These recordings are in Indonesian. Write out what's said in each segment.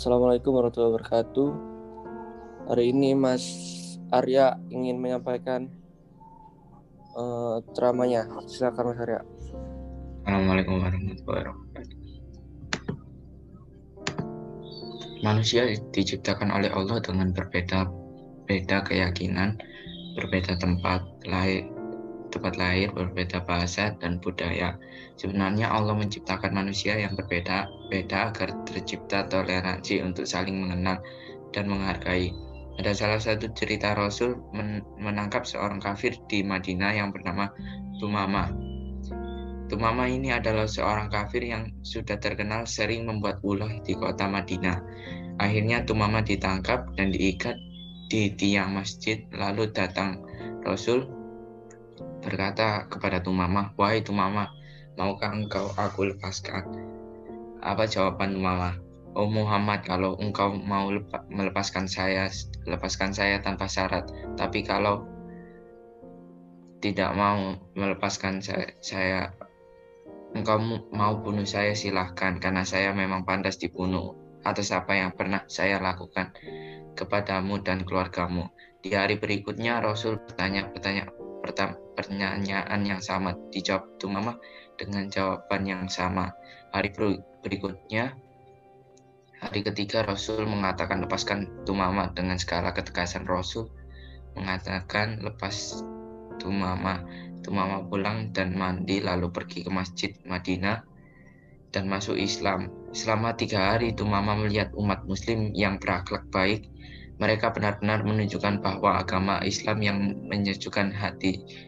Assalamualaikum warahmatullahi wabarakatuh. Hari ini Mas Arya ingin menyampaikan uh, ceramahnya. Silakan Mas Arya. Assalamualaikum warahmatullahi wabarakatuh. Manusia diciptakan oleh Allah dengan berbeda beda keyakinan, berbeda tempat lahir, tempat lahir, berbeda bahasa dan budaya. Sebenarnya Allah menciptakan manusia yang berbeda-beda agar tercipta toleransi untuk saling mengenal dan menghargai. Ada salah satu cerita Rasul men menangkap seorang kafir di Madinah yang bernama Tumama. Tumama ini adalah seorang kafir yang sudah terkenal sering membuat ulah di kota Madinah. Akhirnya Tumama ditangkap dan diikat di tiang masjid lalu datang Rasul berkata kepada Tumama, "Wahai Tumama, maukah engkau aku lepaskan? Apa jawaban mama? Oh Muhammad, kalau engkau mau lepa, melepaskan saya, lepaskan saya tanpa syarat. Tapi kalau tidak mau melepaskan saya, saya engkau mau bunuh saya silahkan, karena saya memang pantas dibunuh atas apa yang pernah saya lakukan kepadamu dan keluargamu. Di hari berikutnya Rasul bertanya, bertanya pertanyaan yang sama dijawab Tumama dengan jawaban yang sama. Hari berikutnya, hari ketiga Rasul mengatakan lepaskan Tumama dengan skala ketegasan Rasul mengatakan lepas Tumama. Tumama pulang dan mandi lalu pergi ke masjid Madinah dan masuk Islam. Selama tiga hari Tumama melihat umat muslim yang berakhlak baik. Mereka benar-benar menunjukkan bahwa agama Islam yang menyejukkan hati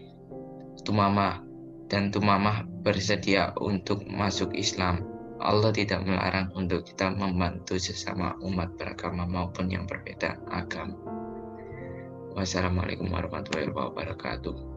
Tumama dan Tumamah bersedia untuk masuk Islam. Allah tidak melarang untuk kita membantu sesama umat beragama maupun yang berbeda agama. Wassalamualaikum warahmatullahi wabarakatuh.